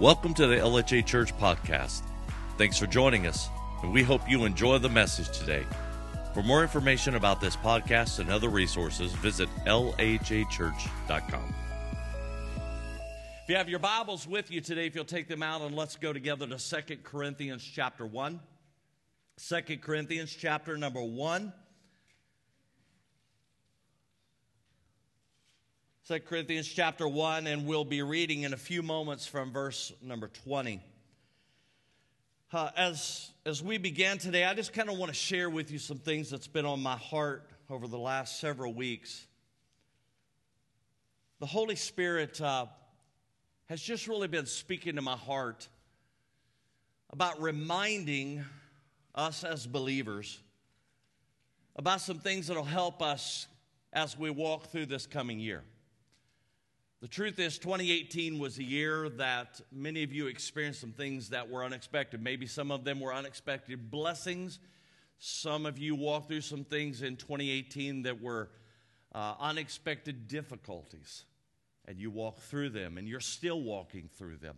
Welcome to the LHA Church podcast. Thanks for joining us, and we hope you enjoy the message today. For more information about this podcast and other resources, visit lhachurch.com. If you have your Bibles with you today, if you'll take them out and let's go together to Second Corinthians chapter 1. 2 Corinthians chapter number 1. 2 Corinthians chapter 1, and we'll be reading in a few moments from verse number 20. Uh, as, as we began today, I just kind of want to share with you some things that's been on my heart over the last several weeks. The Holy Spirit uh, has just really been speaking to my heart about reminding us as believers about some things that will help us as we walk through this coming year. The truth is, 2018 was a year that many of you experienced some things that were unexpected. Maybe some of them were unexpected blessings. Some of you walked through some things in 2018 that were uh, unexpected difficulties, and you walked through them, and you're still walking through them.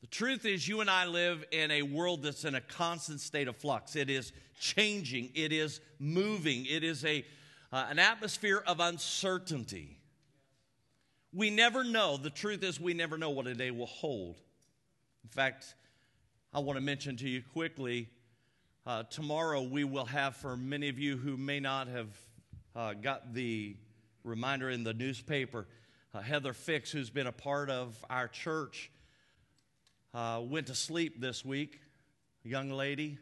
The truth is, you and I live in a world that's in a constant state of flux. It is changing, it is moving, it is a, uh, an atmosphere of uncertainty. We never know. The truth is, we never know what a day will hold. In fact, I want to mention to you quickly uh, tomorrow we will have, for many of you who may not have uh, got the reminder in the newspaper, uh, Heather Fix, who's been a part of our church, uh, went to sleep this week. A young lady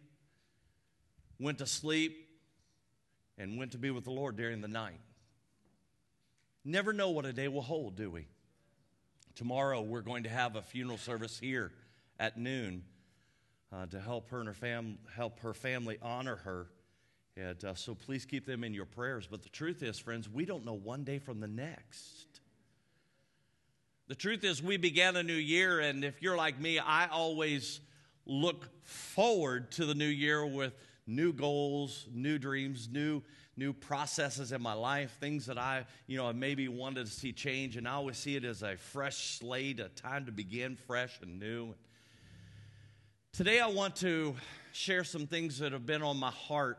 went to sleep and went to be with the Lord during the night. Never know what a day will hold, do we? Tomorrow we're going to have a funeral service here at noon uh, to help her and her fam- help her family honor her. And uh, so please keep them in your prayers. But the truth is, friends, we don't know one day from the next. The truth is, we began a new year, and if you're like me, I always look forward to the new year with new goals, new dreams, new new processes in my life, things that I, you know, maybe wanted to see change, and I always see it as a fresh slate, a time to begin fresh and new. Today, I want to share some things that have been on my heart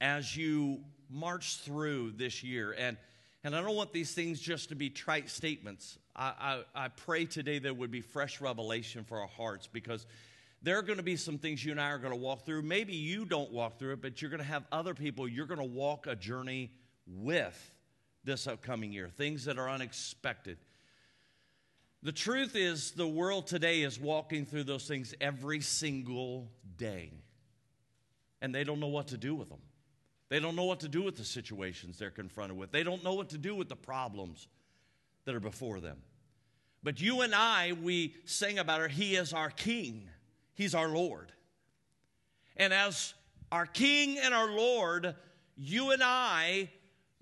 as you march through this year. And, and I don't want these things just to be trite statements. I, I, I pray today there would be fresh revelation for our hearts because there are going to be some things you and I are going to walk through. Maybe you don't walk through it, but you're going to have other people you're going to walk a journey with this upcoming year, things that are unexpected. The truth is, the world today is walking through those things every single day, and they don't know what to do with them. They don't know what to do with the situations they're confronted with. They don't know what to do with the problems that are before them. But you and I, we sing about her, He is our King. He's our Lord. And as our King and our Lord, you and I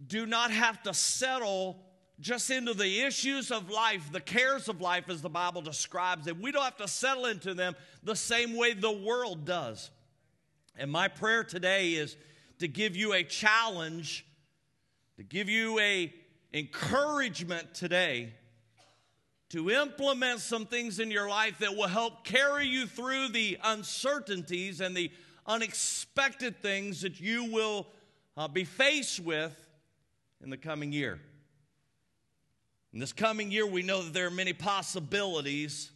do not have to settle just into the issues of life, the cares of life, as the Bible describes them. We don't have to settle into them the same way the world does. And my prayer today is to give you a challenge, to give you a encouragement today to implement some things in your life that will help carry you through the uncertainties and the unexpected things that you will uh, be faced with in the coming year. In this coming year, we know that there are many possibilities,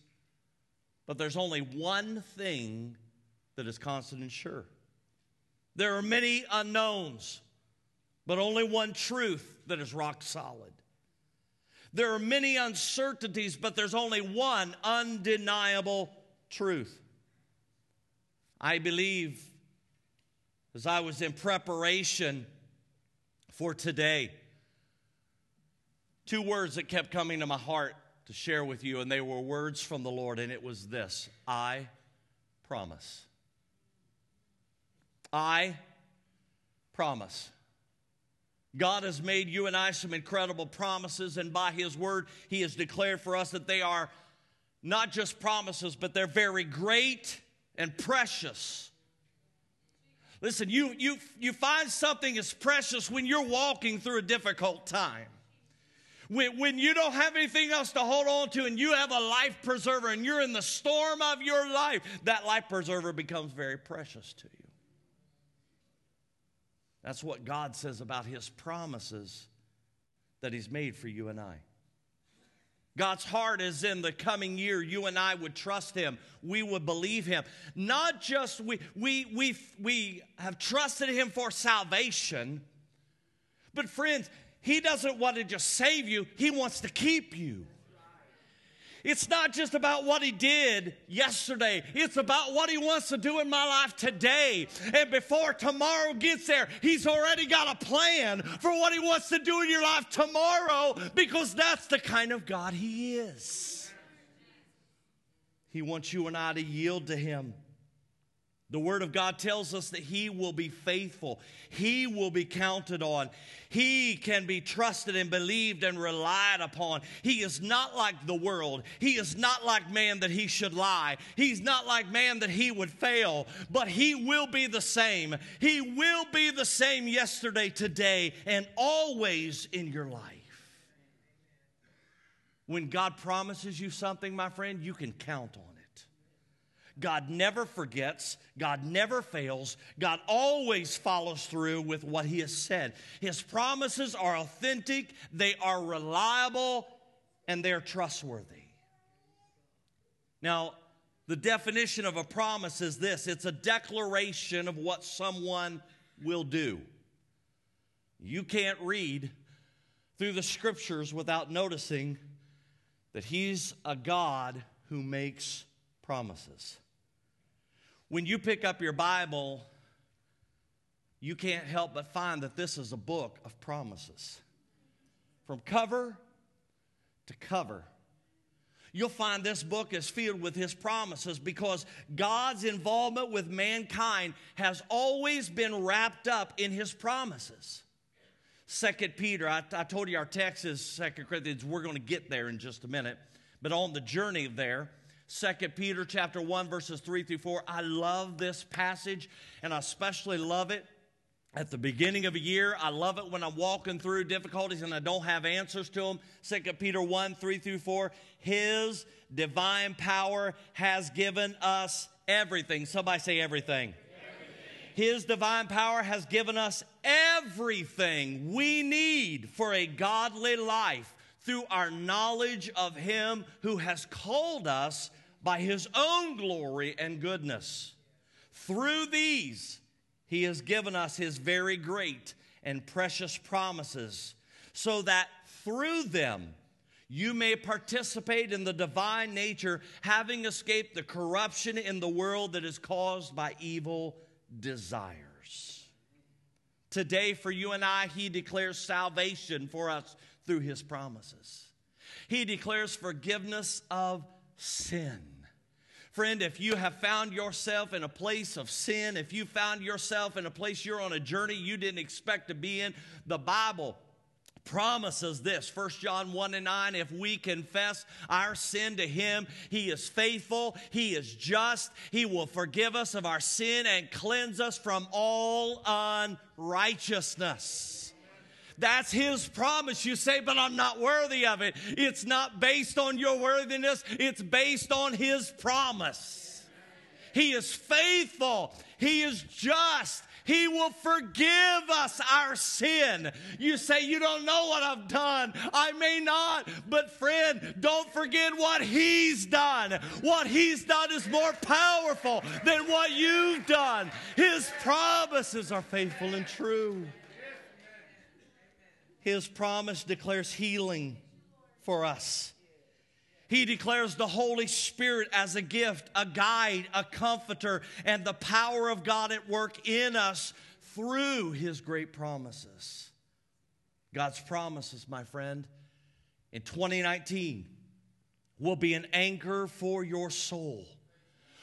but there's only one thing that is constant and sure. There are many unknowns, but only one truth that is rock solid. There are many uncertainties, but there's only one undeniable truth. I believe as I was in preparation for today, two words that kept coming to my heart to share with you, and they were words from the Lord, and it was this I promise. I promise. God has made you and I some incredible promises, and by His word, He has declared for us that they are not just promises, but they're very great and precious. Listen, you, you, you find something as precious when you're walking through a difficult time. When, when you don't have anything else to hold on to and you have a life preserver and you're in the storm of your life, that life preserver becomes very precious to you. That's what God says about His promises that He's made for you and I. God's heart is in the coming year, you and I would trust Him. We would believe Him. Not just we, we, we, we have trusted Him for salvation, but friends, He doesn't want to just save you, He wants to keep you. It's not just about what he did yesterday. It's about what he wants to do in my life today. And before tomorrow gets there, he's already got a plan for what he wants to do in your life tomorrow because that's the kind of God he is. He wants you and I to yield to him. The Word of God tells us that He will be faithful. He will be counted on. He can be trusted and believed and relied upon. He is not like the world. He is not like man that He should lie. He's not like man that He would fail, but He will be the same. He will be the same yesterday, today, and always in your life. When God promises you something, my friend, you can count on God never forgets, God never fails, God always follows through with what He has said. His promises are authentic, they are reliable, and they're trustworthy. Now, the definition of a promise is this it's a declaration of what someone will do. You can't read through the scriptures without noticing that He's a God who makes promises. When you pick up your Bible, you can't help but find that this is a book of promises. From cover to cover. You'll find this book is filled with his promises because God's involvement with mankind has always been wrapped up in his promises. Second Peter, I, I told you our text is Second Corinthians. We're going to get there in just a minute. But on the journey there, Second Peter chapter 1 verses 3 through 4. I love this passage and I especially love it at the beginning of a year. I love it when I'm walking through difficulties and I don't have answers to them. Second Peter 1 3 through 4. His divine power has given us everything. Somebody say everything. His divine power has given us everything we need for a godly life through our knowledge of Him who has called us by his own glory and goodness. Through these, he has given us his very great and precious promises, so that through them you may participate in the divine nature, having escaped the corruption in the world that is caused by evil desires. Today, for you and I, he declares salvation for us through his promises. He declares forgiveness of sin. Friend, if you have found yourself in a place of sin, if you found yourself in a place you're on a journey you didn't expect to be in, the Bible promises this 1 john 1 and 9 if we confess our sin to him he is faithful he is just he will forgive us of our sin and cleanse us from all unrighteousness that's His promise. You say, but I'm not worthy of it. It's not based on your worthiness, it's based on His promise. He is faithful, He is just. He will forgive us our sin. You say, You don't know what I've done. I may not, but friend, don't forget what He's done. What He's done is more powerful than what you've done. His promises are faithful and true. His promise declares healing for us. He declares the Holy Spirit as a gift, a guide, a comforter, and the power of God at work in us through His great promises. God's promises, my friend, in 2019 will be an anchor for your soul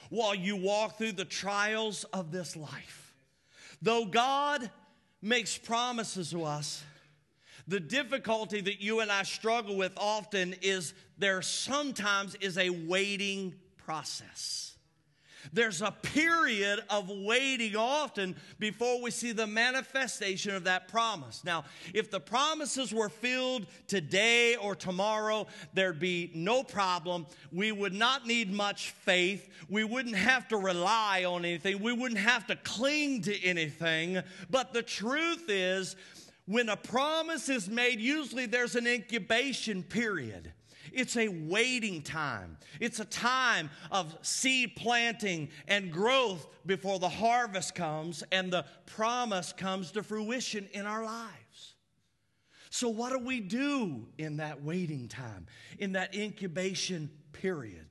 while you walk through the trials of this life. Though God makes promises to us, the difficulty that you and I struggle with often is there sometimes is a waiting process. There's a period of waiting often before we see the manifestation of that promise. Now, if the promises were filled today or tomorrow, there'd be no problem. We would not need much faith. We wouldn't have to rely on anything. We wouldn't have to cling to anything. But the truth is, when a promise is made, usually there's an incubation period. It's a waiting time. It's a time of seed planting and growth before the harvest comes and the promise comes to fruition in our lives. So, what do we do in that waiting time, in that incubation period?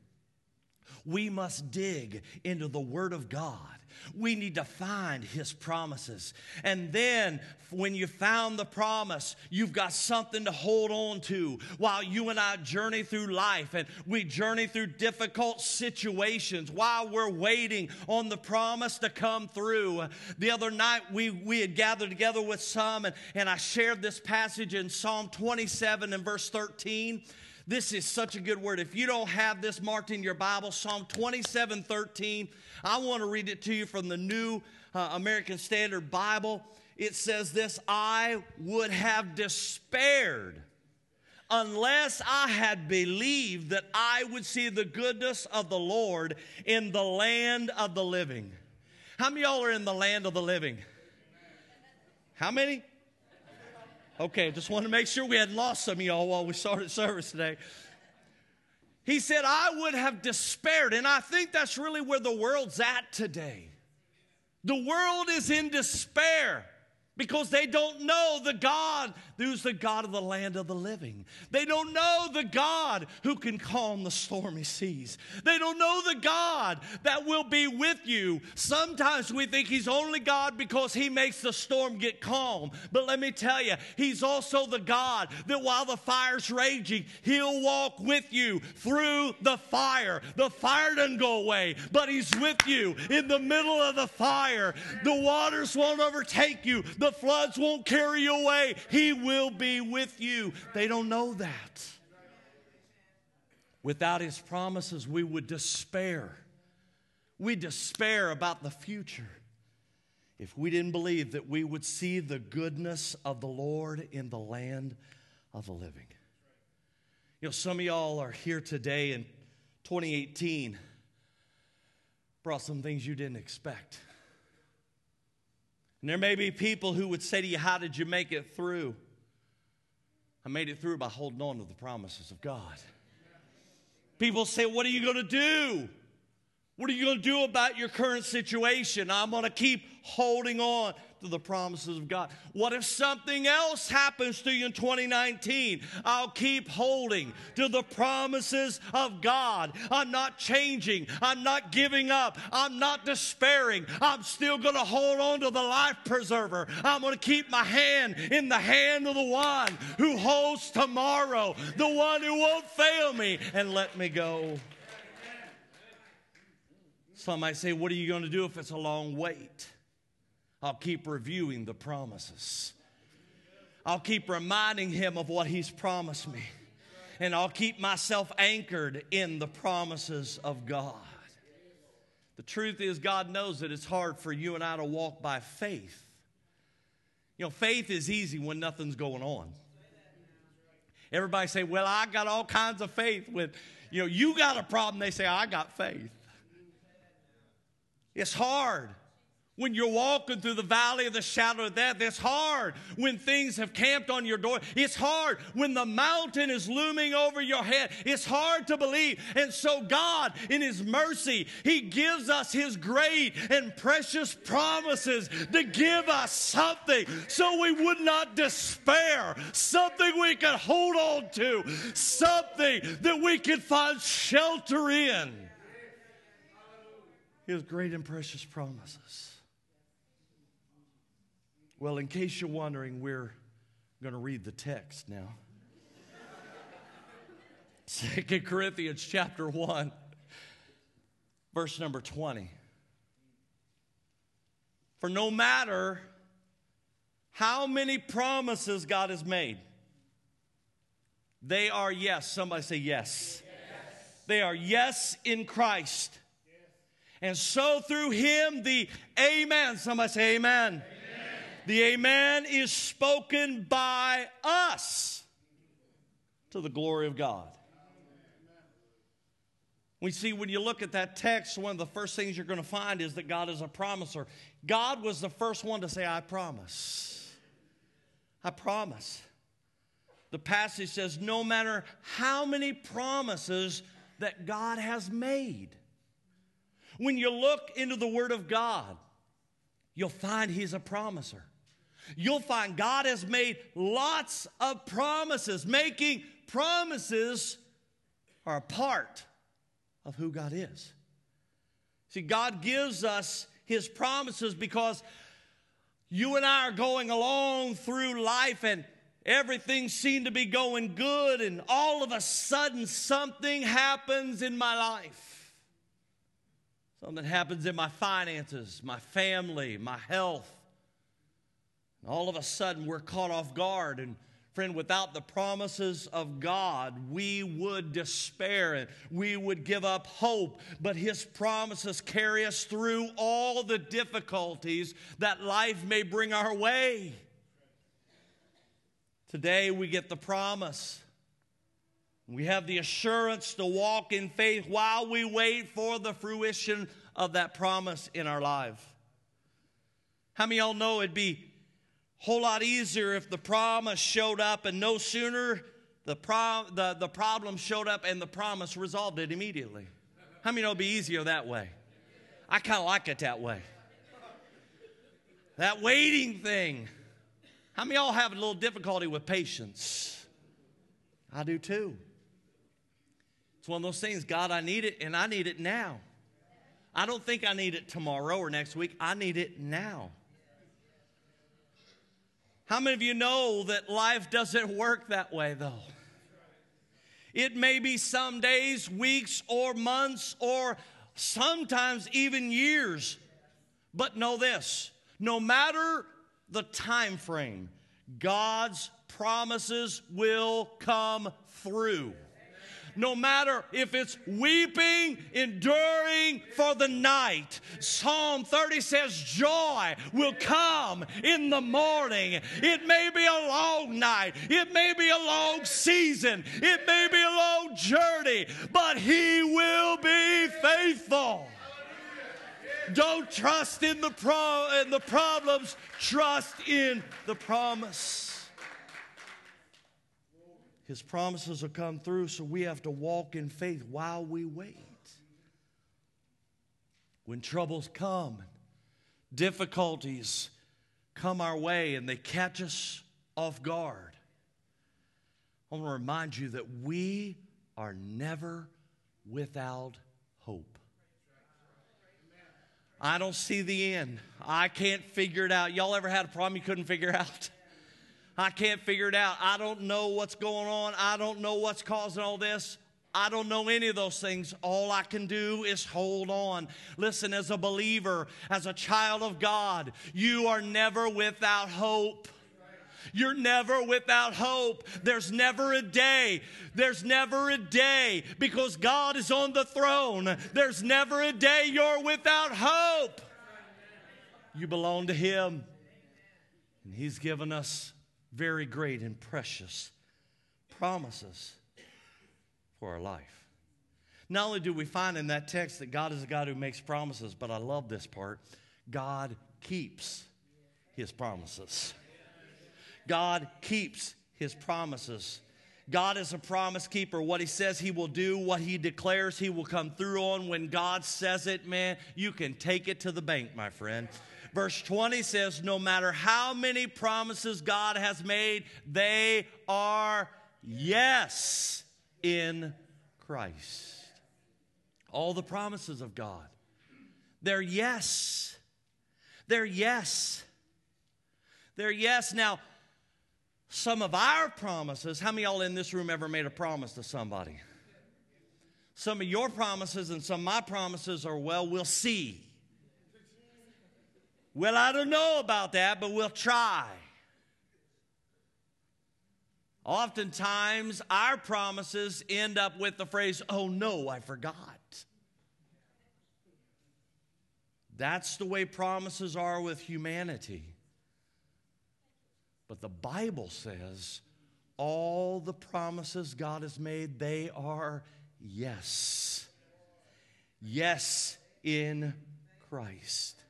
We must dig into the Word of God we need to find His promises. And then, when you found the promise, you've got something to hold on to while you and I journey through life and we journey through difficult situations while we're waiting on the promise to come through. The other night, we, we had gathered together with some, and, and I shared this passage in Psalm 27 and verse 13. This is such a good word. If you don't have this marked in your Bible, Psalm 27 13, I want to read it to you from the New uh, American Standard Bible. It says this I would have despaired unless I had believed that I would see the goodness of the Lord in the land of the living. How many y'all are in the land of the living? How many? Okay, just wanted to make sure we hadn't lost some of y'all while we started service today. He said, I would have despaired. And I think that's really where the world's at today. The world is in despair because they don't know the God who's the God of the land of the living. They don't know the God who can calm the stormy seas. They don't know the God that will be with you. Sometimes we think He's only God because He makes the storm get calm. But let me tell you, He's also the God that while the fire's raging, He'll walk with you through the fire. The fire doesn't go away, but He's with you in the middle of the fire. The waters won't overtake you. Floods won't carry you away. He will be with you. They don't know that. Without His promises, we would despair. We despair about the future if we didn't believe that we would see the goodness of the Lord in the land of the living. You know, some of y'all are here today in 2018, brought some things you didn't expect. And there may be people who would say to you, How did you make it through? I made it through by holding on to the promises of God. People say, What are you going to do? What are you going to do about your current situation? I'm going to keep holding on to the promises of God. What if something else happens to you in 2019? I'll keep holding to the promises of God. I'm not changing. I'm not giving up. I'm not despairing. I'm still going to hold on to the life preserver. I'm going to keep my hand in the hand of the one who holds tomorrow, the one who won't fail me and let me go. Some might say, What are you going to do if it's a long wait? I'll keep reviewing the promises. I'll keep reminding him of what he's promised me. And I'll keep myself anchored in the promises of God. The truth is, God knows that it's hard for you and I to walk by faith. You know, faith is easy when nothing's going on. Everybody say, Well, I got all kinds of faith. With, you know, you got a problem, they say, I got faith. It's hard. When you're walking through the valley of the shadow of death, it's hard. When things have camped on your door, it's hard. When the mountain is looming over your head, it's hard to believe. And so, God, in His mercy, He gives us His great and precious promises to give us something so we would not despair, something we can hold on to, something that we can find shelter in. His great and precious promises. Well, in case you're wondering, we're going to read the text now. Second Corinthians chapter 1, verse number 20. For no matter how many promises God has made, they are yes. Somebody say yes. yes. They are yes in Christ. And so through him, the amen. Somebody say amen. amen. The amen is spoken by us to the glory of God. We see when you look at that text, one of the first things you're going to find is that God is a promiser. God was the first one to say, I promise. I promise. The passage says, no matter how many promises that God has made. When you look into the Word of God, you'll find He's a promiser. You'll find God has made lots of promises. Making promises are a part of who God is. See, God gives us His promises because you and I are going along through life and everything seemed to be going good, and all of a sudden something happens in my life. Something happens in my finances, my family, my health. All of a sudden we're caught off guard and Friend, without the promises of God, we would despair and we would give up hope. But His promises carry us through all the difficulties that life may bring our way. Today, we get the promise. We have the assurance to walk in faith while we wait for the fruition of that promise in our life. How many y'all know it'd be whole lot easier if the promise showed up and no sooner the, pro- the, the problem showed up and the promise resolved it immediately. How many know it'd be easier that way? I kind of like it that way. That waiting thing. How many y'all have a little difficulty with patience? I do too. It's one of those things, God, I need it and I need it now. I don't think I need it tomorrow or next week. I need it now. How many of you know that life doesn't work that way, though? It may be some days, weeks, or months, or sometimes even years. But know this no matter the time frame, God's promises will come through no matter if it's weeping, enduring for the night. Psalm 30 says, Joy will come in the morning. It may be a long night, it may be a long season, it may be a long journey, but He will be faithful. Don't trust in the, pro- in the problems, trust in the promise. His promises will come through, so we have to walk in faith while we wait. When troubles come, difficulties come our way, and they catch us off guard, I want to remind you that we are never without hope. I don't see the end. I can't figure it out. Y'all ever had a problem you couldn't figure out? I can't figure it out. I don't know what's going on. I don't know what's causing all this. I don't know any of those things. All I can do is hold on. Listen, as a believer, as a child of God, you are never without hope. You're never without hope. There's never a day. There's never a day because God is on the throne. There's never a day you're without hope. You belong to Him. And He's given us very great and precious promises for our life. Not only do we find in that text that God is a God who makes promises, but I love this part God keeps his promises. God keeps his promises. God is a promise keeper. What he says he will do, what he declares he will come through on, when God says it, man, you can take it to the bank, my friend. Verse 20 says, No matter how many promises God has made, they are yes in Christ. All the promises of God, they're yes. They're yes. They're yes. Now, some of our promises, how many y'all in this room ever made a promise to somebody? Some of your promises and some of my promises are, well, we'll see. Well, I don't know about that, but we'll try. Oftentimes, our promises end up with the phrase, oh no, I forgot. That's the way promises are with humanity. But the Bible says all the promises God has made, they are yes. Yes in Christ.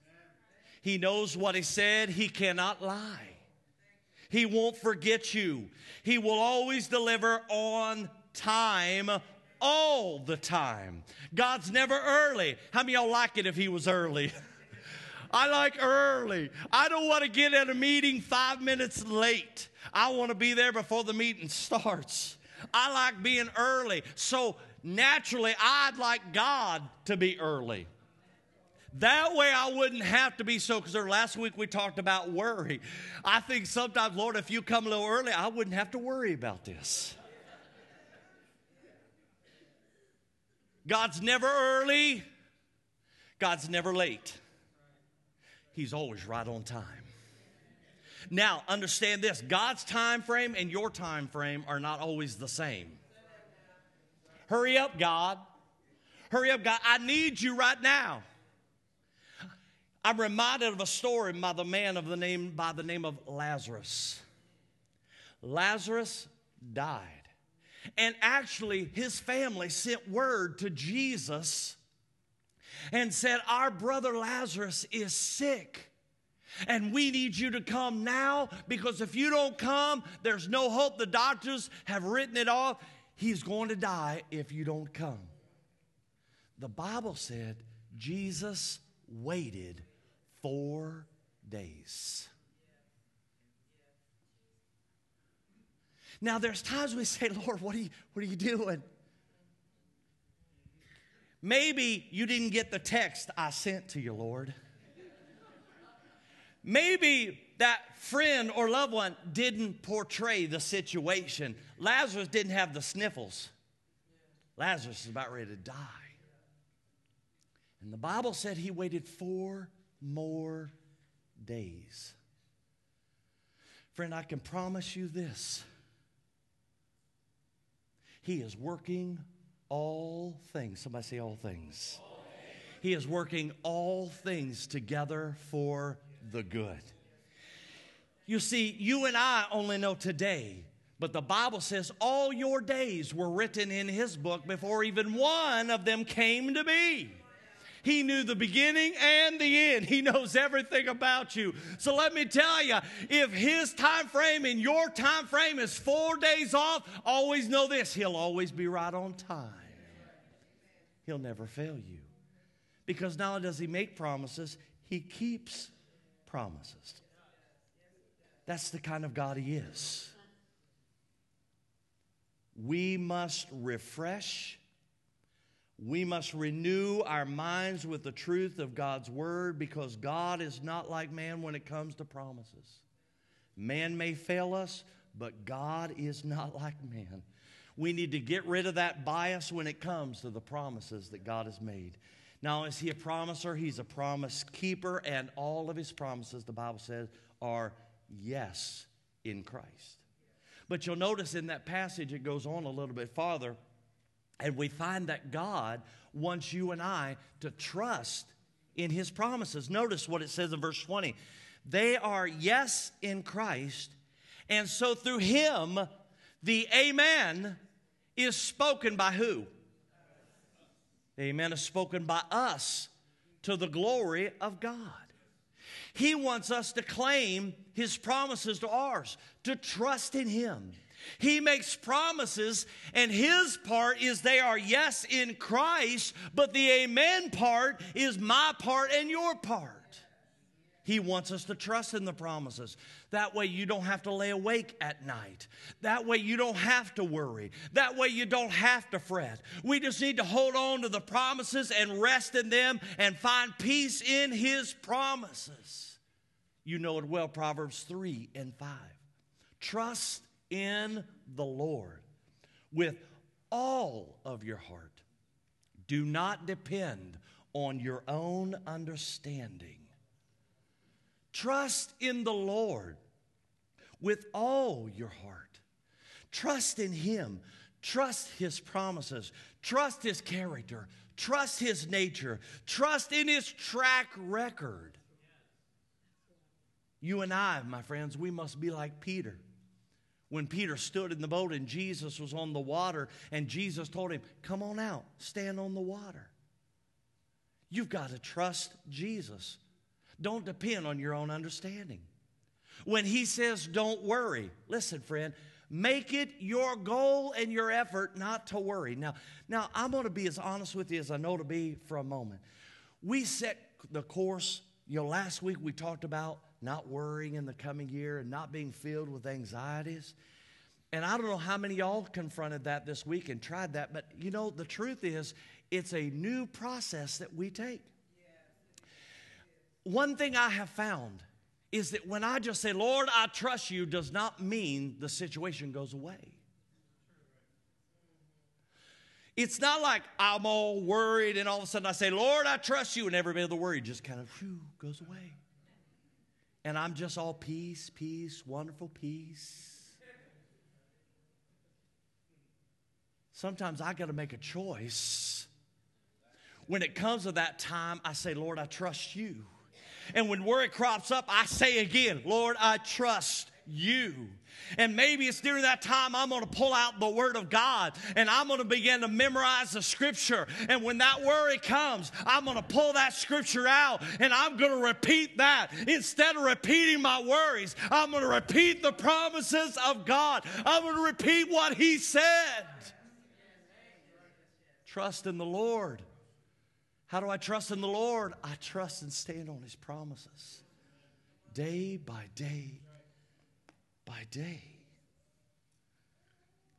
He knows what He said, He cannot lie. He won't forget you. He will always deliver on time all the time. God's never early. How many y'all like it if He was early? I like early. I don't want to get at a meeting five minutes late. I want to be there before the meeting starts. I like being early. So naturally, I'd like God to be early. That way I wouldn't have to be so, because last week we talked about worry. I think sometimes, Lord, if you come a little early, I wouldn't have to worry about this. God's never early, God's never late. He's always right on time. Now, understand this God's time frame and your time frame are not always the same. Hurry up, God. Hurry up, God. I need you right now. I'm reminded of a story by the man of the name by the name of Lazarus. Lazarus died. And actually, his family sent word to Jesus and said, Our brother Lazarus is sick. And we need you to come now because if you don't come, there's no hope. The doctors have written it off. He's going to die if you don't come. The Bible said Jesus waited four days. Now, there's times we say, Lord, what are you, what are you doing? Maybe you didn't get the text I sent to you, Lord. Maybe that friend or loved one didn't portray the situation. Lazarus didn't have the sniffles. Lazarus is about ready to die. And the Bible said he waited four more days. Friend, I can promise you this He is working all things. Somebody say all things. He is working all things together for the good. You see, you and I only know today, but the Bible says all your days were written in His book before even one of them came to be. He knew the beginning and the end. He knows everything about you. So let me tell you, if his time frame and your time frame is 4 days off, always know this, he'll always be right on time. He'll never fail you. Because not only does he make promises, he keeps promises. That's the kind of God he is. We must refresh we must renew our minds with the truth of God's word because God is not like man when it comes to promises. Man may fail us, but God is not like man. We need to get rid of that bias when it comes to the promises that God has made. Now, is he a promiser? He's a promise keeper, and all of his promises, the Bible says, are yes in Christ. But you'll notice in that passage, it goes on a little bit farther and we find that God wants you and I to trust in his promises. Notice what it says in verse 20. They are yes in Christ, and so through him, the amen is spoken by who? amen is spoken by us to the glory of God. He wants us to claim his promises to ours, to trust in him. He makes promises, and his part is they are yes in Christ, but the amen part is my part and your part. He wants us to trust in the promises. That way, you don't have to lay awake at night. That way, you don't have to worry. That way, you don't have to fret. We just need to hold on to the promises and rest in them and find peace in His promises. You know it well, Proverbs 3 and 5. Trust in the Lord with all of your heart. Do not depend on your own understanding. Trust in the Lord with all your heart. Trust in Him. Trust his promises, trust his character, trust his nature, trust in his track record. You and I, my friends, we must be like Peter. When Peter stood in the boat and Jesus was on the water, and Jesus told him, Come on out, stand on the water. You've got to trust Jesus. Don't depend on your own understanding. When he says, Don't worry, listen, friend, make it your goal and your effort not to worry. Now, now I'm going to be as honest with you as I know to be for a moment. We set the course, you know, last week we talked about not worrying in the coming year and not being filled with anxieties. And I don't know how many y'all confronted that this week and tried that, but you know, the truth is, it's a new process that we take. One thing I have found is that when I just say, Lord, I trust you, does not mean the situation goes away. It's not like I'm all worried and all of a sudden I say, Lord, I trust you, and every bit of the worry just kind of whew, goes away and I'm just all peace, peace, wonderful peace. Sometimes I got to make a choice. When it comes to that time, I say, Lord, I trust you. And when worry crops up, I say again, Lord, I trust you. And maybe it's during that time I'm going to pull out the Word of God and I'm going to begin to memorize the Scripture. And when that worry comes, I'm going to pull that Scripture out and I'm going to repeat that. Instead of repeating my worries, I'm going to repeat the promises of God. I'm going to repeat what He said. Trust in the Lord. How do I trust in the Lord? I trust and stand on His promises day by day by day.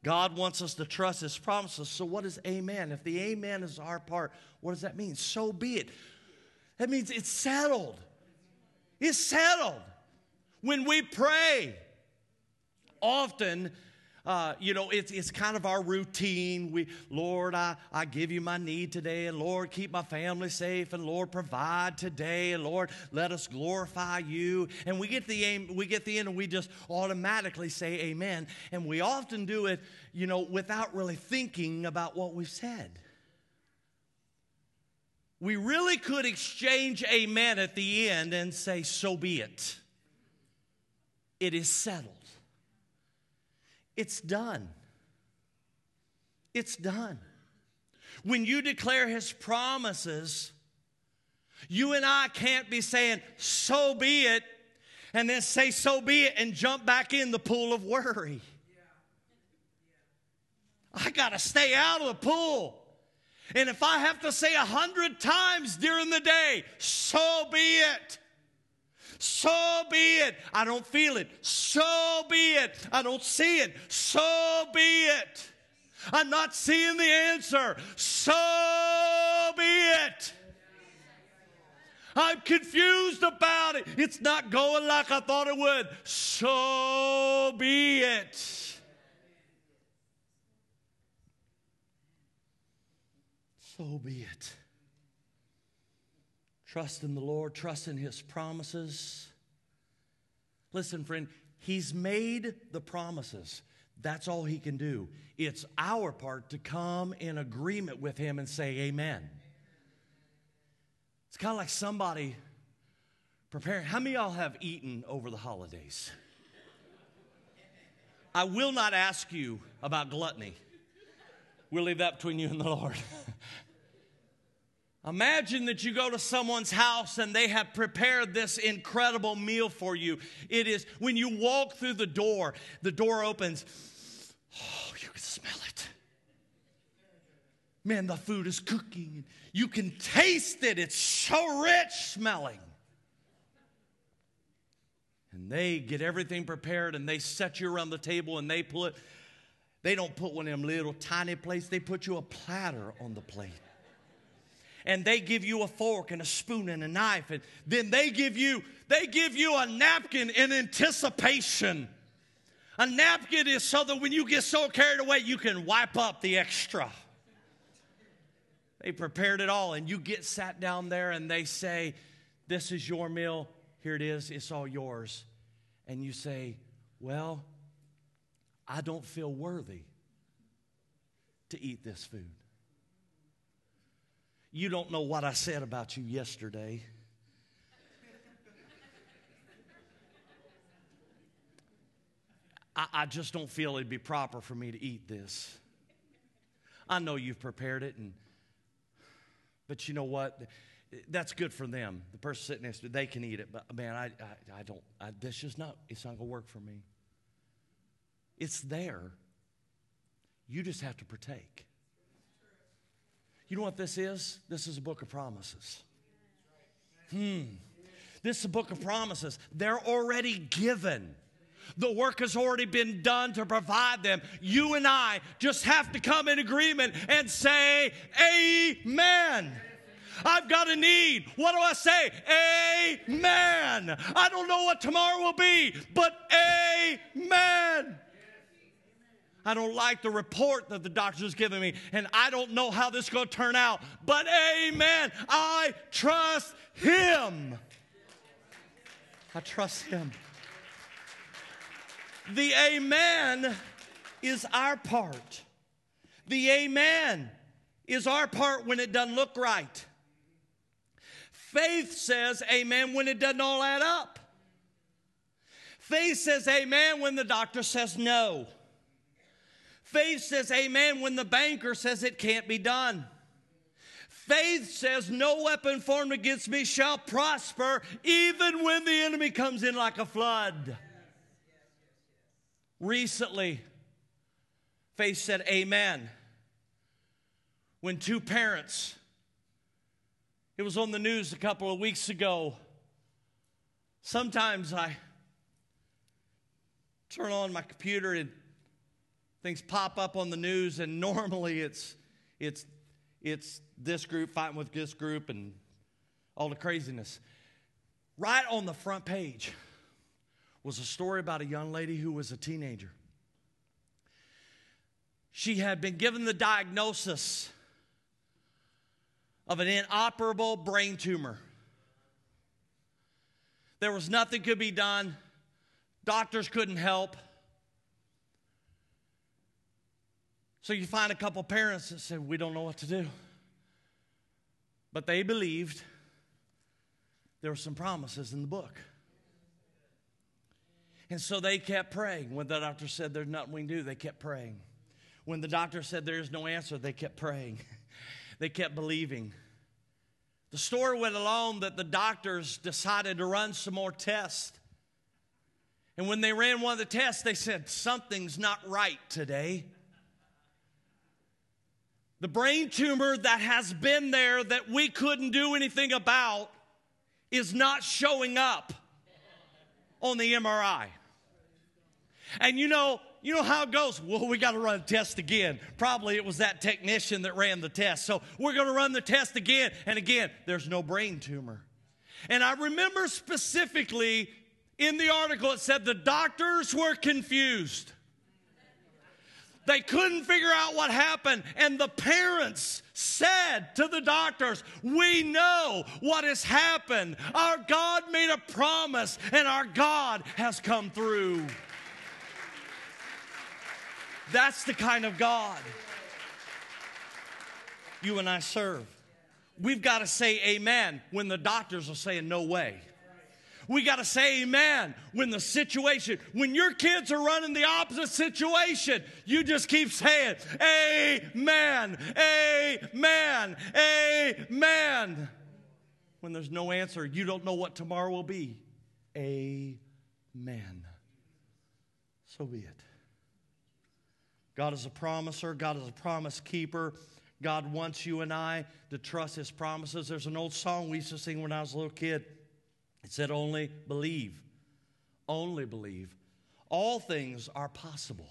God wants us to trust His promises. So, what is amen? If the amen is our part, what does that mean? So be it. That means it's settled. It's settled. When we pray, often uh, you know, it's, it's kind of our routine. We, Lord, I, I give you my need today, and Lord, keep my family safe, and Lord, provide today, and Lord, let us glorify you. And we get the aim, we get the end, and we just automatically say amen. And we often do it, you know, without really thinking about what we've said. We really could exchange amen at the end and say, so be it. It is settled. It's done. It's done. When you declare his promises, you and I can't be saying, so be it, and then say, so be it, and jump back in the pool of worry. I got to stay out of the pool. And if I have to say a hundred times during the day, so be it. So be it. I don't feel it. So be it. I don't see it. So be it. I'm not seeing the answer. So be it. I'm confused about it. It's not going like I thought it would. So be it. So be it. Trust in the Lord, trust in His promises. Listen, friend, He's made the promises. That's all He can do. It's our part to come in agreement with Him and say, Amen. It's kind of like somebody preparing. How many y'all have eaten over the holidays? I will not ask you about gluttony. We'll leave that between you and the Lord. Imagine that you go to someone's house and they have prepared this incredible meal for you. It is when you walk through the door, the door opens. Oh, you can smell it. Man, the food is cooking. You can taste it. It's so rich smelling. And they get everything prepared and they set you around the table and they put, they don't put one of them little tiny plates, they put you a platter on the plate and they give you a fork and a spoon and a knife. And then they give you they give you a napkin in anticipation. A napkin is so that when you get so carried away you can wipe up the extra. They prepared it all and you get sat down there and they say this is your meal. Here it is. It's all yours. And you say well i don't feel worthy to eat this food. You don't know what I said about you yesterday. I, I just don't feel it'd be proper for me to eat this. I know you've prepared it, and but you know what? That's good for them. The person sitting next to they can eat it, but man, I, I, I don't. I, just not. It's not gonna work for me. It's there. You just have to partake. You know what this is? This is a book of promises. Hmm. This is a book of promises. They're already given. The work has already been done to provide them. You and I just have to come in agreement and say, Amen. I've got a need. What do I say? Amen. I don't know what tomorrow will be, but amen. I don't like the report that the doctor's giving me, and I don't know how this is going to turn out, but amen. I trust Him. I trust Him. The amen is our part. The amen is our part when it doesn't look right. Faith says amen when it doesn't all add up. Faith says amen when the doctor says no. Faith says amen when the banker says it can't be done. Faith says, No weapon formed against me shall prosper, even when the enemy comes in like a flood. Recently, faith said, Amen. When two parents, it was on the news a couple of weeks ago. Sometimes I turn on my computer and things pop up on the news, and normally it's, it's, it's this group fighting with this group and all the craziness. Right on the front page was a story about a young lady who was a teenager. She had been given the diagnosis of an inoperable brain tumor. There was nothing could be done. Doctors couldn't help. So you find a couple parents that said, We don't know what to do. But they believed there were some promises in the book. And so they kept praying. When the doctor said there's nothing we can do, they kept praying. When the doctor said there's no answer, they kept praying. they kept believing. The story went along that the doctors decided to run some more tests. And when they ran one of the tests, they said, Something's not right today. The brain tumor that has been there that we couldn't do anything about is not showing up on the MRI. And you know, you know how it goes. Well, we got to run a test again. Probably it was that technician that ran the test. So we're going to run the test again. And again, there's no brain tumor. And I remember specifically in the article, it said the doctors were confused. They couldn't figure out what happened. And the parents said to the doctors, We know what has happened. Our God made a promise, and our God has come through. That's the kind of God you and I serve. We've got to say amen when the doctors are saying no way. We got to say amen when the situation, when your kids are running the opposite situation, you just keep saying amen, amen, amen. When there's no answer, you don't know what tomorrow will be. Amen. So be it. God is a promiser, God is a promise keeper. God wants you and I to trust His promises. There's an old song we used to sing when I was a little kid. It said, Only believe. Only believe. All things are possible.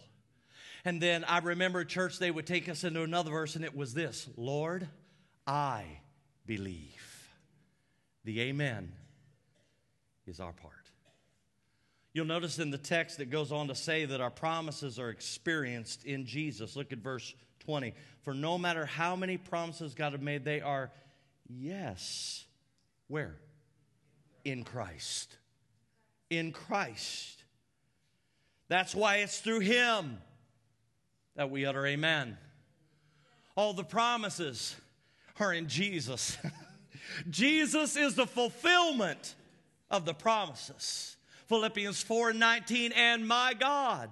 And then I remember church, they would take us into another verse, and it was this Lord, I believe. The amen is our part. You'll notice in the text that goes on to say that our promises are experienced in Jesus. Look at verse 20. For no matter how many promises God has made, they are yes. Where? In Christ. In Christ. That's why it's through Him that we utter Amen. All the promises are in Jesus. Jesus is the fulfillment of the promises. Philippians 4 and 19, and my God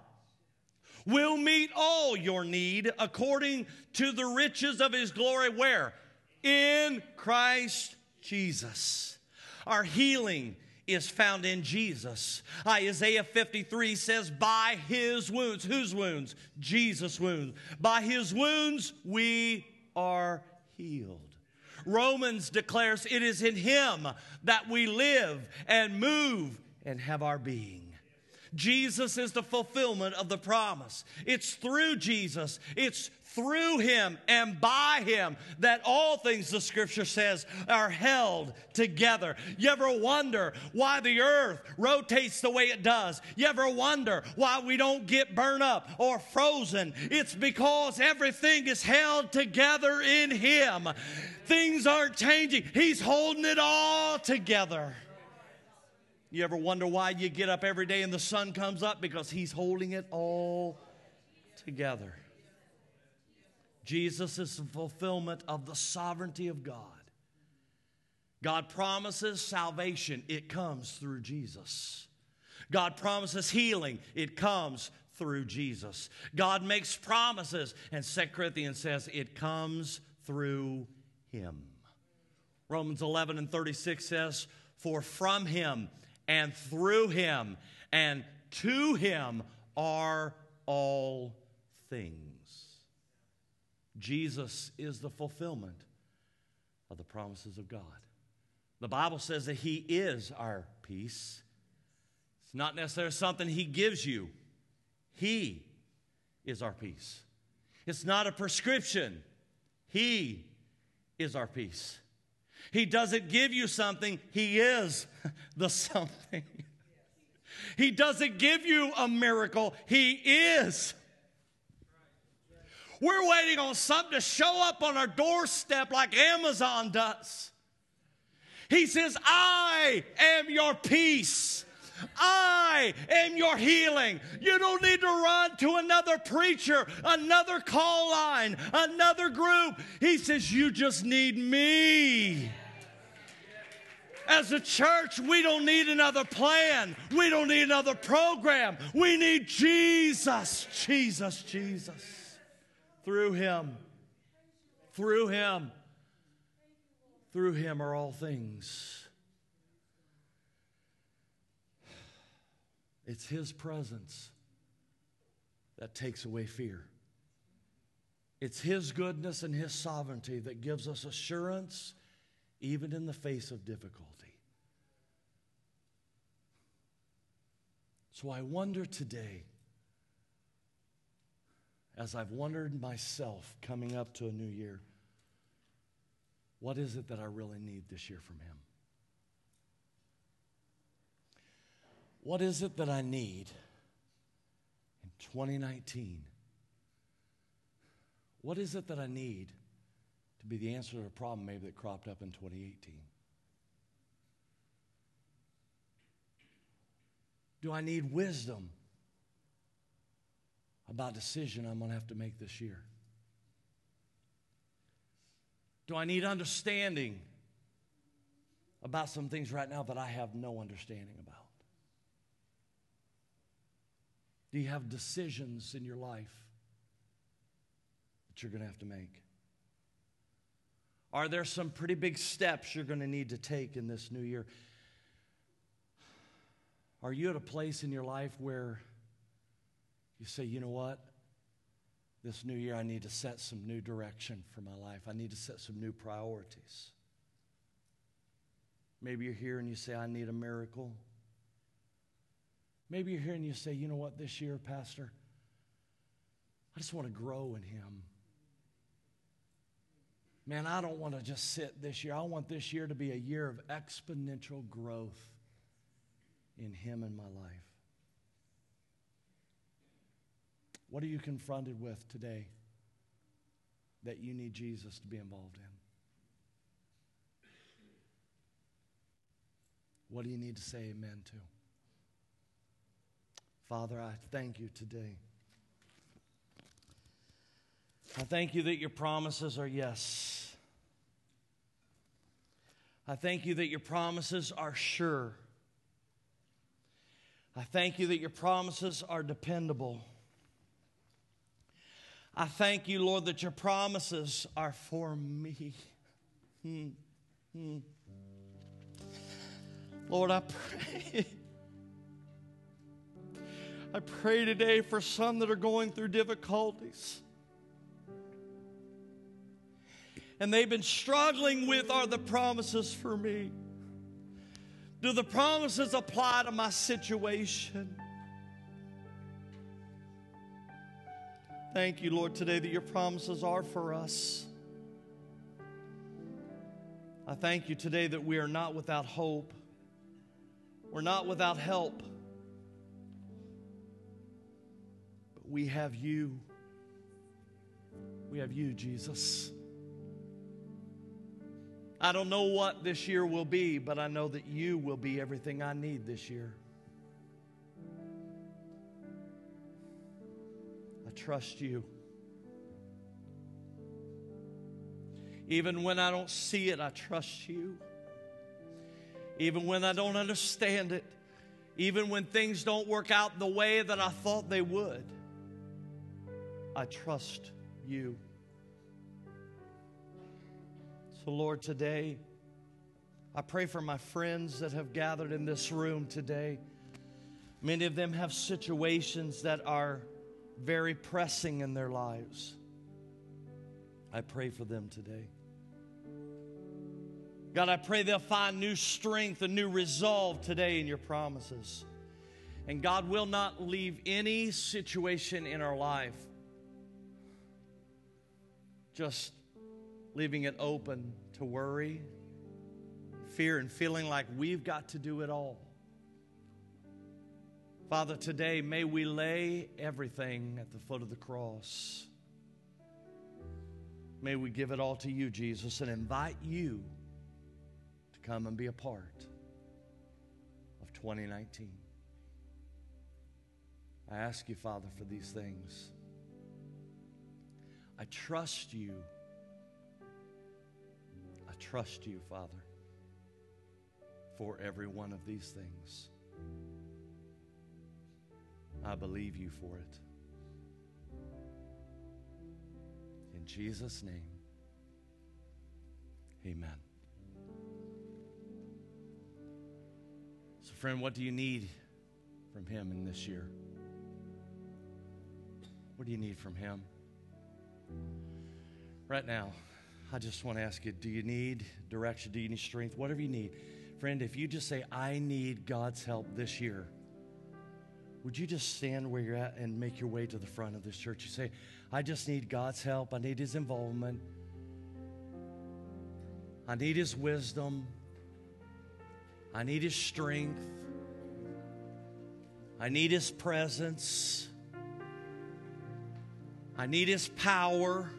will meet all your need according to the riches of his glory. Where? In Christ Jesus. Our healing is found in Jesus. Isaiah 53 says, By his wounds, whose wounds? Jesus' wounds. By his wounds we are healed. Romans declares it is in him that we live and move and have our being. Jesus is the fulfillment of the promise. It's through Jesus, it's through him and by him that all things, the scripture says, are held together. You ever wonder why the earth rotates the way it does? You ever wonder why we don't get burned up or frozen? It's because everything is held together in him. Things aren't changing, he's holding it all together. You ever wonder why you get up every day and the sun comes up? Because He's holding it all together. Jesus is the fulfillment of the sovereignty of God. God promises salvation, it comes through Jesus. God promises healing, it comes through Jesus. God makes promises, and 2 Corinthians says it comes through Him. Romans 11 and 36 says, For from Him, and through him and to him are all things. Jesus is the fulfillment of the promises of God. The Bible says that he is our peace. It's not necessarily something he gives you, he is our peace. It's not a prescription, he is our peace. He doesn't give you something, He is the something. He doesn't give you a miracle, He is. We're waiting on something to show up on our doorstep like Amazon does. He says, I am your peace. I am your healing. You don't need to run to another preacher, another call line, another group. He says, You just need me. As a church, we don't need another plan. We don't need another program. We need Jesus, Jesus, Jesus. Through Him, through Him, through Him are all things. It's His presence that takes away fear. It's His goodness and His sovereignty that gives us assurance even in the face of difficulty. So I wonder today, as I've wondered myself coming up to a new year, what is it that I really need this year from Him? What is it that I need in 2019? What is it that I need to be the answer to a problem maybe that cropped up in 2018? Do I need wisdom about decision I'm going to have to make this year? Do I need understanding about some things right now that I have no understanding about? Do you have decisions in your life that you're going to have to make? Are there some pretty big steps you're going to need to take in this new year? Are you at a place in your life where you say, you know what? This new year, I need to set some new direction for my life. I need to set some new priorities. Maybe you're here and you say, I need a miracle. Maybe you're here and you say, you know what, this year, Pastor, I just want to grow in Him. Man, I don't want to just sit this year. I want this year to be a year of exponential growth in Him and my life? What are you confronted with today that you need Jesus to be involved in? What do you need to say amen to? Father, I thank you today. I thank you that your promises are yes. I thank you that your promises are sure. I thank you that your promises are dependable. I thank you, Lord, that your promises are for me. Hmm. Hmm. Lord, I pray. I pray today for some that are going through difficulties. And they've been struggling with are the promises for me? Do the promises apply to my situation? Thank you, Lord, today that your promises are for us. I thank you today that we are not without hope. We're not without help. But we have you. We have you, Jesus. I don't know what this year will be, but I know that you will be everything I need this year. Trust you. Even when I don't see it, I trust you. Even when I don't understand it, even when things don't work out the way that I thought they would, I trust you. So, Lord, today, I pray for my friends that have gathered in this room today. Many of them have situations that are very pressing in their lives. I pray for them today. God, I pray they'll find new strength and new resolve today in your promises. And God will not leave any situation in our life just leaving it open to worry, fear, and feeling like we've got to do it all. Father, today may we lay everything at the foot of the cross. May we give it all to you, Jesus, and invite you to come and be a part of 2019. I ask you, Father, for these things. I trust you. I trust you, Father, for every one of these things. I believe you for it. In Jesus' name, amen. So, friend, what do you need from Him in this year? What do you need from Him? Right now, I just want to ask you do you need direction? Do you need strength? Whatever you need. Friend, if you just say, I need God's help this year, would you just stand where you're at and make your way to the front of this church? You say, I just need God's help. I need His involvement. I need His wisdom. I need His strength. I need His presence. I need His power.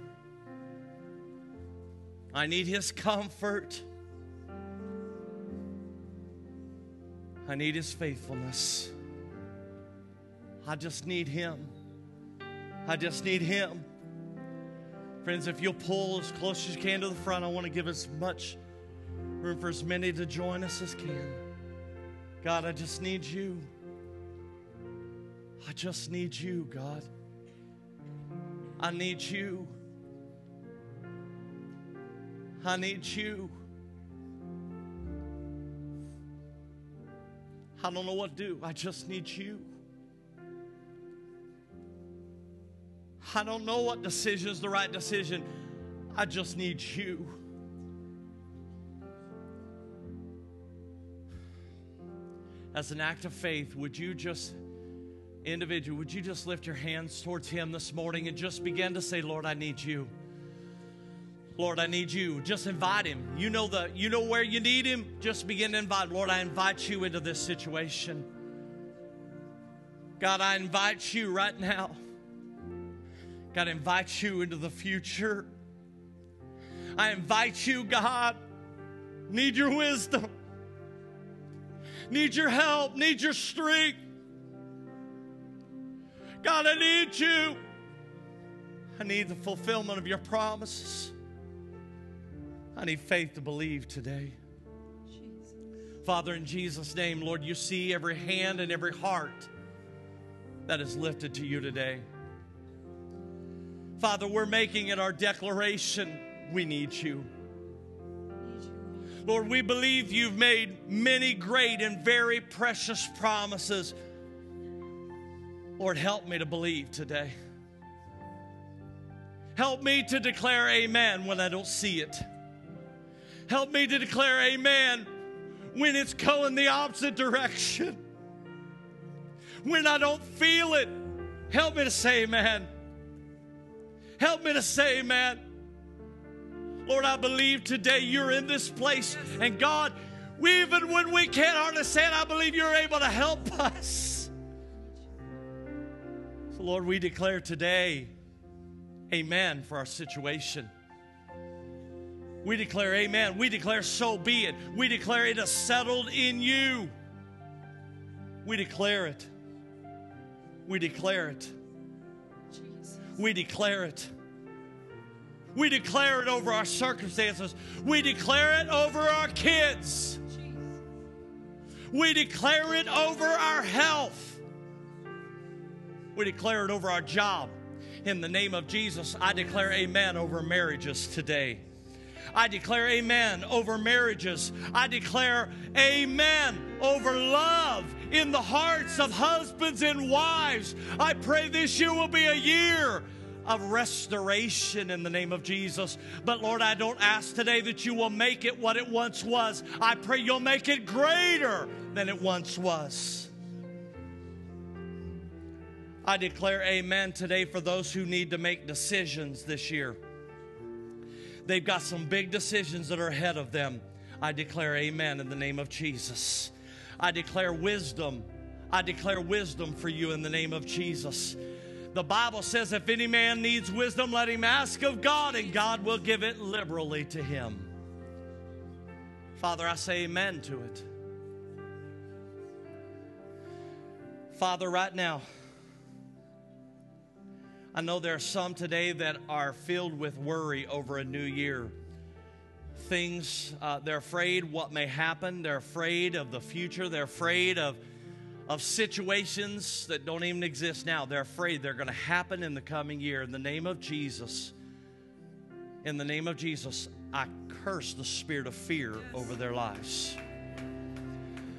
I need His comfort. I need His faithfulness. I just need Him. I just need Him. Friends, if you'll pull as close as you can to the front, I want to give as much room for as many to join us as can. God, I just need you. I just need you, God. I need you. I need you. I don't know what to do. I just need you. I don't know what decision is the right decision. I just need you. as an act of faith, would you just, individual, would you just lift your hands towards Him this morning and just begin to say, Lord, I need you. Lord, I need you. Just invite him. You know the you know where you need him. Just begin to invite. Lord, I invite you into this situation. God, I invite you right now. God, invite you into the future. I invite you, God. Need your wisdom need your help, need your strength. God, I need you. I need the fulfillment of your promises. I need faith to believe today. Father, in Jesus' name, Lord, you see every hand and every heart that is lifted to you today. Father, we're making it our declaration we need you. Lord, we believe you've made many great and very precious promises. Lord, help me to believe today. Help me to declare amen when I don't see it. Help me to declare amen when it's going the opposite direction. When I don't feel it, help me to say amen. Help me to say amen. Lord, I believe today you're in this place. And God, even when we can't understand, I believe you're able to help us. So, Lord, we declare today, amen, for our situation. We declare amen. We declare so be it. We declare it is settled in you. We declare it. We declare it. We declare it. We declare it over our circumstances. We declare it over our kids. We declare it over our health. We declare it over our job. In the name of Jesus, I declare amen over marriages today. I declare amen over marriages. I declare amen over love in the hearts of husbands and wives. I pray this year will be a year of restoration in the name of Jesus. But Lord, I don't ask today that you will make it what it once was. I pray you'll make it greater than it once was. I declare amen today for those who need to make decisions this year. They've got some big decisions that are ahead of them. I declare amen in the name of Jesus. I declare wisdom. I declare wisdom for you in the name of Jesus. The Bible says, if any man needs wisdom, let him ask of God, and God will give it liberally to him. Father, I say amen to it. Father, right now, I know there are some today that are filled with worry over a new year. Things, uh, they're afraid what may happen. They're afraid of the future. They're afraid of of situations that don't even exist now. They're afraid they're going to happen in the coming year. In the name of Jesus, in the name of Jesus, I curse the spirit of fear over their lives.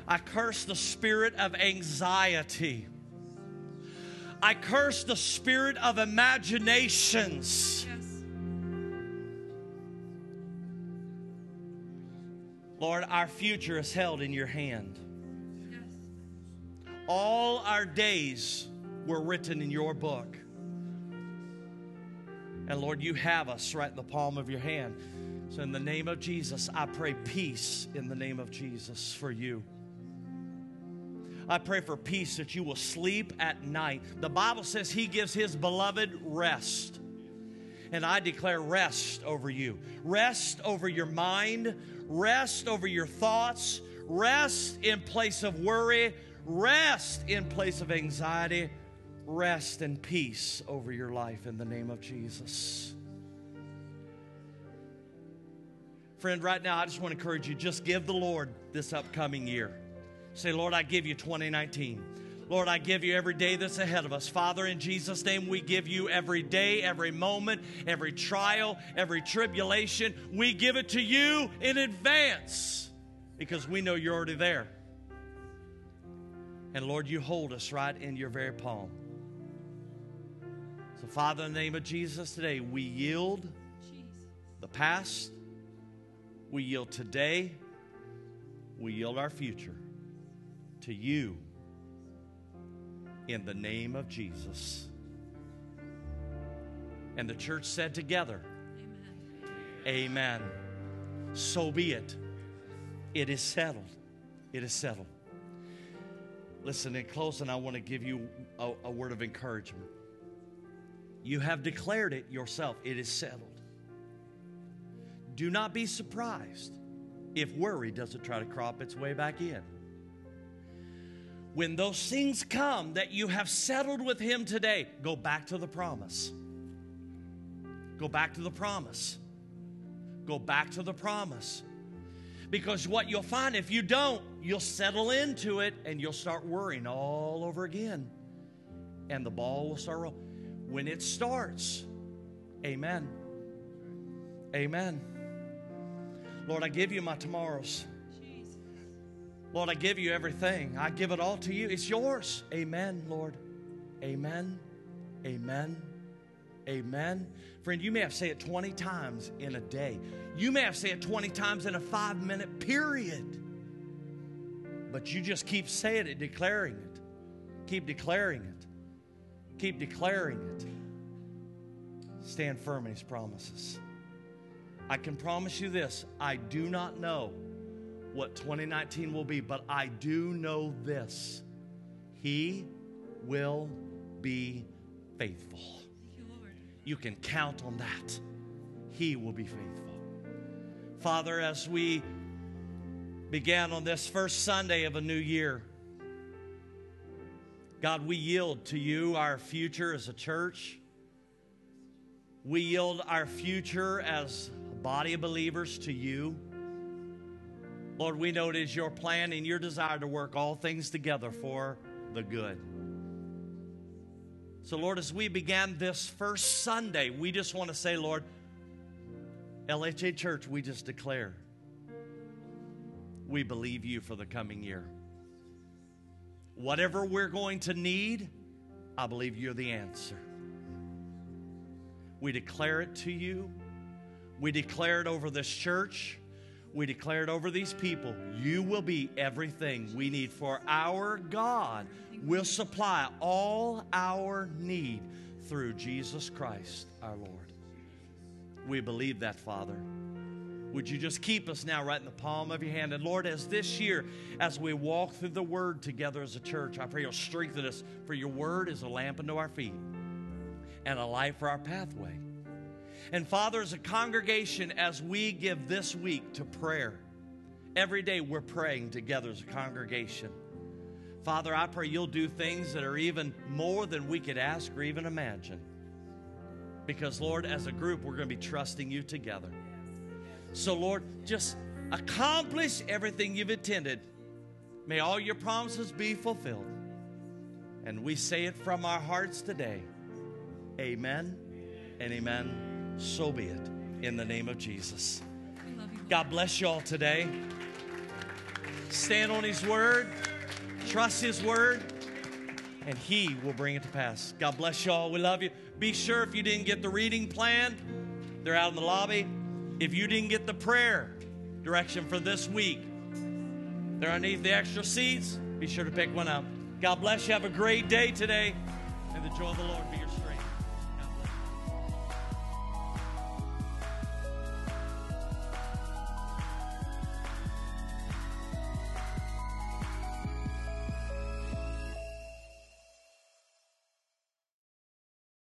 I curse the spirit of anxiety. I curse the spirit of imaginations. Lord, our future is held in your hand. All our days were written in your book. And Lord, you have us right in the palm of your hand. So, in the name of Jesus, I pray peace in the name of Jesus for you. I pray for peace that you will sleep at night. The Bible says He gives His beloved rest. And I declare rest over you rest over your mind, rest over your thoughts, rest in place of worry, rest in place of anxiety, rest and peace over your life in the name of Jesus. Friend, right now, I just want to encourage you just give the Lord this upcoming year. Say, Lord, I give you 2019. Lord, I give you every day that's ahead of us. Father, in Jesus' name, we give you every day, every moment, every trial, every tribulation. We give it to you in advance because we know you're already there. And Lord, you hold us right in your very palm. So, Father, in the name of Jesus today, we yield the past, we yield today, we yield our future to you in the name of Jesus. And the church said together, Amen. Amen. So be it. It is settled. It is settled. Listen, in closing, I want to give you a, a word of encouragement. You have declared it yourself, it is settled. Do not be surprised if worry doesn't try to crop its way back in. When those things come that you have settled with Him today, go back to the promise. Go back to the promise. Go back to the promise. Because what you'll find if you don't, you'll settle into it and you'll start worrying all over again. And the ball will start rolling. When it starts, amen. Amen. Lord, I give you my tomorrows. Lord, I give you everything. I give it all to you. It's yours. Amen, Lord. Amen. Amen. Amen. Friend, you may have said it 20 times in a day. You may have said it 20 times in a five minute period. But you just keep saying it, declaring it. Keep declaring it. Keep declaring it. Stand firm in His promises. I can promise you this I do not know what 2019 will be, but I do know this He will be faithful. You can count on that. He will be faithful. Father, as we began on this first Sunday of a new year, God, we yield to you our future as a church. We yield our future as a body of believers to you. Lord, we know it is your plan and your desire to work all things together for the good. So, Lord, as we began this first Sunday, we just want to say, Lord, LHA Church, we just declare we believe you for the coming year. Whatever we're going to need, I believe you're the answer. We declare it to you. We declare it over this church. We declare it over these people. You will be everything we need for our God will supply all our need through Jesus Christ our Lord. We believe that, Father. Would you just keep us now right in the palm of your hand? And Lord, as this year, as we walk through the Word together as a church, I pray you'll strengthen us, for your Word is a lamp unto our feet and a light for our pathway. And Father, as a congregation, as we give this week to prayer, every day we're praying together as a congregation. Father, I pray you'll do things that are even more than we could ask or even imagine. Because, Lord, as a group, we're going to be trusting you together. So, Lord, just accomplish everything you've intended. May all your promises be fulfilled. And we say it from our hearts today. Amen and amen. So be it in the name of Jesus. God bless you all today. Stand on His word. Trust His word, and He will bring it to pass. God bless you all. We love you. Be sure if you didn't get the reading plan, they're out in the lobby. If you didn't get the prayer direction for this week, they're underneath the extra seats. Be sure to pick one up. God bless you. Have a great day today, and the joy of the Lord be your.